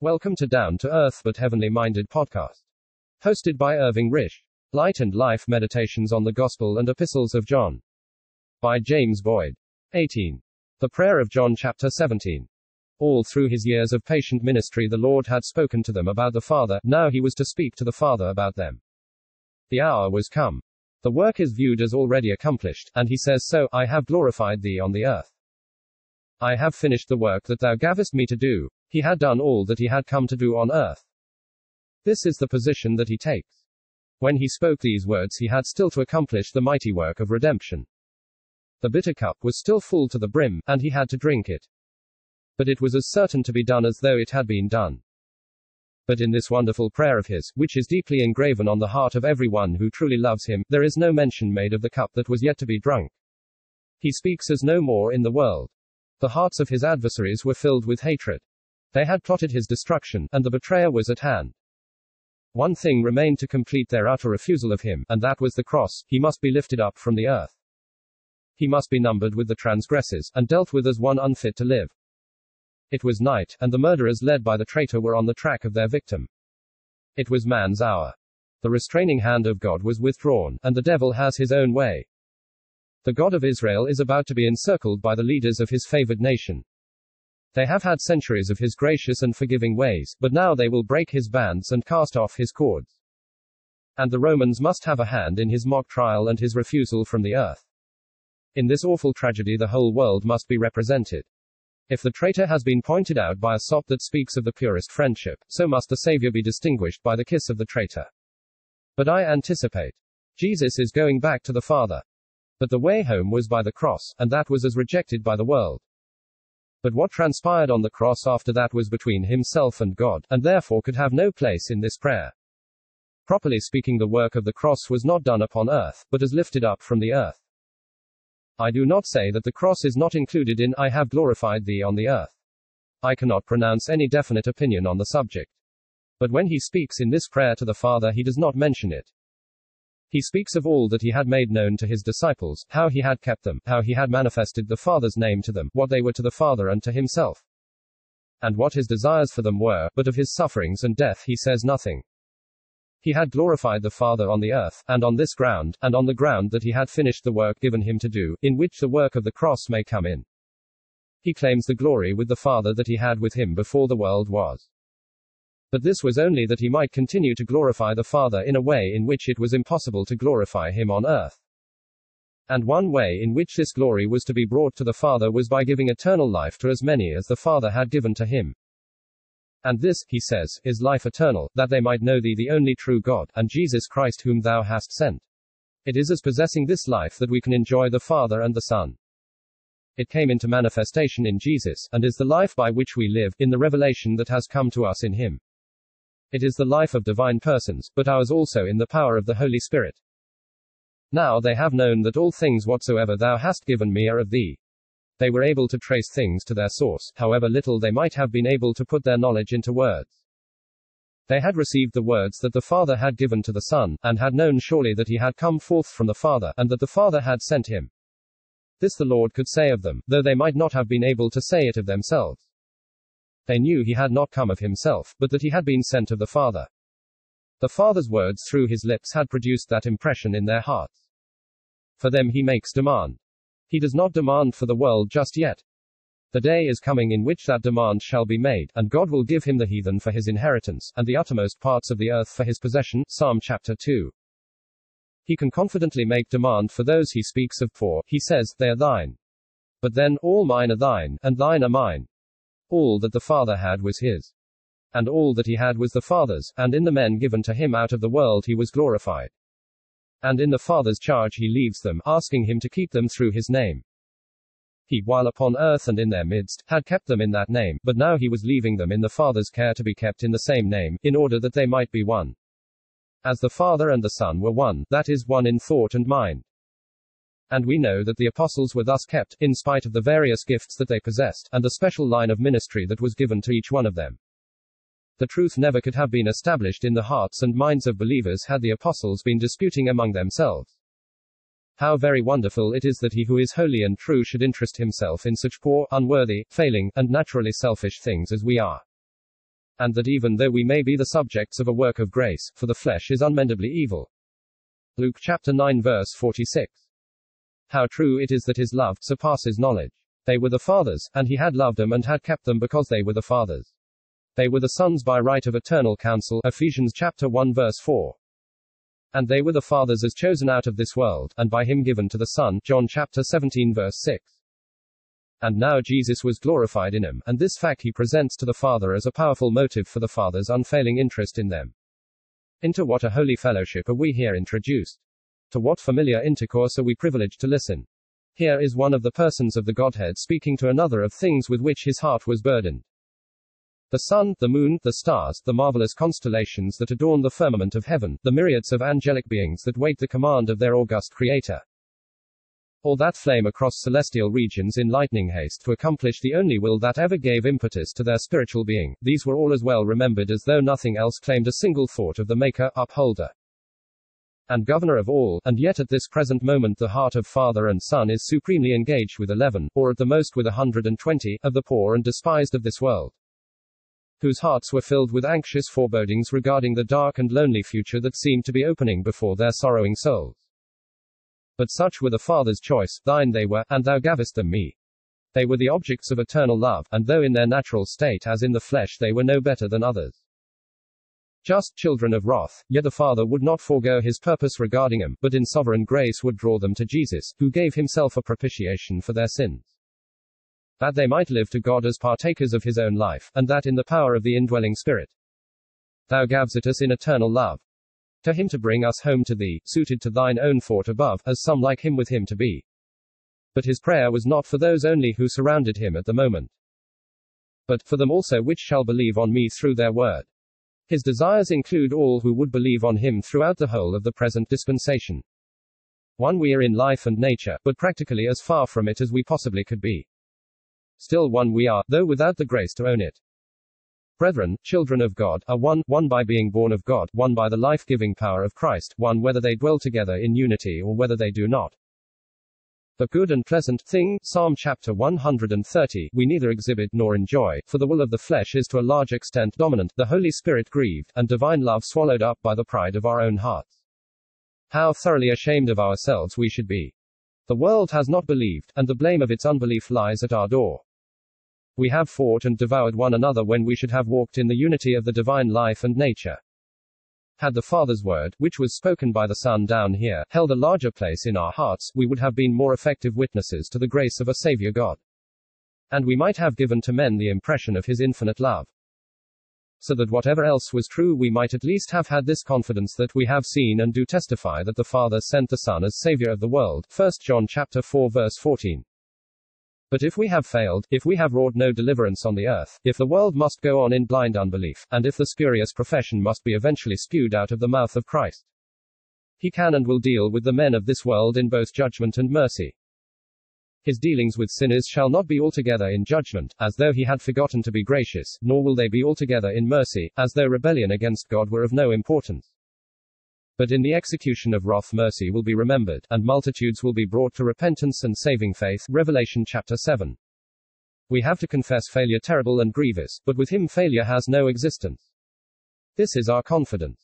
Welcome to Down to Earth but Heavenly Minded podcast. Hosted by Irving Risch. Light and Life Meditations on the Gospel and Epistles of John. By James Boyd. 18. The Prayer of John, chapter 17. All through his years of patient ministry, the Lord had spoken to them about the Father, now he was to speak to the Father about them. The hour was come. The work is viewed as already accomplished, and he says so I have glorified thee on the earth. I have finished the work that thou gavest me to do. He had done all that he had come to do on earth. This is the position that he takes. When he spoke these words, he had still to accomplish the mighty work of redemption. The bitter cup was still full to the brim, and he had to drink it. But it was as certain to be done as though it had been done. But in this wonderful prayer of his, which is deeply engraven on the heart of every one who truly loves him, there is no mention made of the cup that was yet to be drunk. He speaks as no more in the world. The hearts of his adversaries were filled with hatred. They had plotted his destruction, and the betrayer was at hand. One thing remained to complete their utter refusal of him, and that was the cross. He must be lifted up from the earth. He must be numbered with the transgressors, and dealt with as one unfit to live. It was night, and the murderers led by the traitor were on the track of their victim. It was man's hour. The restraining hand of God was withdrawn, and the devil has his own way. The God of Israel is about to be encircled by the leaders of his favored nation. They have had centuries of his gracious and forgiving ways, but now they will break his bands and cast off his cords. And the Romans must have a hand in his mock trial and his refusal from the earth. In this awful tragedy, the whole world must be represented. If the traitor has been pointed out by a sop that speaks of the purest friendship, so must the Savior be distinguished by the kiss of the traitor. But I anticipate. Jesus is going back to the Father. But the way home was by the cross, and that was as rejected by the world. But what transpired on the cross after that was between himself and God, and therefore could have no place in this prayer. Properly speaking, the work of the cross was not done upon earth, but as lifted up from the earth. I do not say that the cross is not included in I have glorified thee on the earth. I cannot pronounce any definite opinion on the subject. But when he speaks in this prayer to the Father, he does not mention it. He speaks of all that he had made known to his disciples, how he had kept them, how he had manifested the Father's name to them, what they were to the Father and to himself, and what his desires for them were, but of his sufferings and death he says nothing. He had glorified the Father on the earth, and on this ground, and on the ground that he had finished the work given him to do, in which the work of the cross may come in. He claims the glory with the Father that he had with him before the world was. But this was only that he might continue to glorify the Father in a way in which it was impossible to glorify him on earth. And one way in which this glory was to be brought to the Father was by giving eternal life to as many as the Father had given to him. And this, he says, is life eternal, that they might know thee the only true God, and Jesus Christ whom thou hast sent. It is as possessing this life that we can enjoy the Father and the Son. It came into manifestation in Jesus, and is the life by which we live, in the revelation that has come to us in Him. It is the life of divine persons, but ours also in the power of the Holy Spirit. Now they have known that all things whatsoever thou hast given me are of thee. They were able to trace things to their source, however little they might have been able to put their knowledge into words. They had received the words that the Father had given to the Son, and had known surely that he had come forth from the Father, and that the Father had sent him. This the Lord could say of them, though they might not have been able to say it of themselves. They knew he had not come of himself, but that he had been sent of the Father. The Father's words through his lips had produced that impression in their hearts. For them he makes demand. He does not demand for the world just yet. The day is coming in which that demand shall be made, and God will give him the heathen for his inheritance, and the uttermost parts of the earth for his possession. Psalm chapter 2. He can confidently make demand for those he speaks of, for, he says, they are thine. But then, all mine are thine, and thine are mine. All that the Father had was his. And all that he had was the Father's, and in the men given to him out of the world he was glorified. And in the Father's charge he leaves them, asking him to keep them through his name. He, while upon earth and in their midst, had kept them in that name, but now he was leaving them in the Father's care to be kept in the same name, in order that they might be one. As the Father and the Son were one, that is, one in thought and mind. And we know that the apostles were thus kept, in spite of the various gifts that they possessed, and the special line of ministry that was given to each one of them. The truth never could have been established in the hearts and minds of believers had the apostles been disputing among themselves. How very wonderful it is that he who is holy and true should interest himself in such poor, unworthy, failing, and naturally selfish things as we are. And that even though we may be the subjects of a work of grace, for the flesh is unmendably evil. Luke chapter 9 verse 46. How true it is that his love surpasses knowledge. They were the fathers, and he had loved them and had kept them because they were the fathers. They were the sons by right of eternal counsel. Ephesians chapter 1 verse 4. And they were the fathers as chosen out of this world, and by him given to the Son. John chapter 17 verse 6. And now Jesus was glorified in him, and this fact he presents to the Father as a powerful motive for the Father's unfailing interest in them. Into what a holy fellowship are we here introduced? To what familiar intercourse are we privileged to listen? Here is one of the persons of the Godhead speaking to another of things with which his heart was burdened. The sun, the moon, the stars, the marvelous constellations that adorn the firmament of heaven, the myriads of angelic beings that wait the command of their august Creator. All that flame across celestial regions in lightning haste to accomplish the only will that ever gave impetus to their spiritual being, these were all as well remembered as though nothing else claimed a single thought of the Maker, Upholder, and governor of all, and yet at this present moment the heart of father and son is supremely engaged with eleven, or at the most with a hundred and twenty, of the poor and despised of this world whose hearts were filled with anxious forebodings regarding the dark and lonely future that seemed to be opening before their sorrowing souls. But such were the Father's choice, thine they were, and thou gavest them me. They were the objects of eternal love, and though in their natural state as in the flesh they were no better than others. Just children of wrath, yet the Father would not forego his purpose regarding them, but in sovereign grace would draw them to Jesus, who gave himself a propitiation for their sins that they might live to God as partakers of his own life, and that in the power of the indwelling Spirit. Thou gavest us in eternal love. To him to bring us home to thee, suited to thine own thought above, as some like him with him to be. But his prayer was not for those only who surrounded him at the moment, but for them also which shall believe on me through their word. His desires include all who would believe on him throughout the whole of the present dispensation. One we are in life and nature, but practically as far from it as we possibly could be. Still one we are, though without the grace to own it. Brethren, children of God, are one, one by being born of God, one by the life giving power of Christ, one whether they dwell together in unity or whether they do not. The good and pleasant thing, Psalm chapter 130, we neither exhibit nor enjoy, for the will of the flesh is to a large extent dominant, the Holy Spirit grieved, and divine love swallowed up by the pride of our own hearts. How thoroughly ashamed of ourselves we should be. The world has not believed, and the blame of its unbelief lies at our door. We have fought and devoured one another when we should have walked in the unity of the divine life and nature. Had the Father's word, which was spoken by the Son down here, held a larger place in our hearts, we would have been more effective witnesses to the grace of a Savior God. And we might have given to men the impression of His infinite love so that whatever else was true we might at least have had this confidence that we have seen and do testify that the Father sent the Son as Savior of the world. 1 John chapter 4 verse 14. But if we have failed, if we have wrought no deliverance on the earth, if the world must go on in blind unbelief, and if the spurious profession must be eventually spewed out of the mouth of Christ, he can and will deal with the men of this world in both judgment and mercy. His dealings with sinners shall not be altogether in judgment, as though he had forgotten to be gracious, nor will they be altogether in mercy, as though rebellion against God were of no importance. But in the execution of wrath mercy will be remembered, and multitudes will be brought to repentance and saving faith. Revelation chapter 7. We have to confess failure terrible and grievous, but with him failure has no existence. This is our confidence.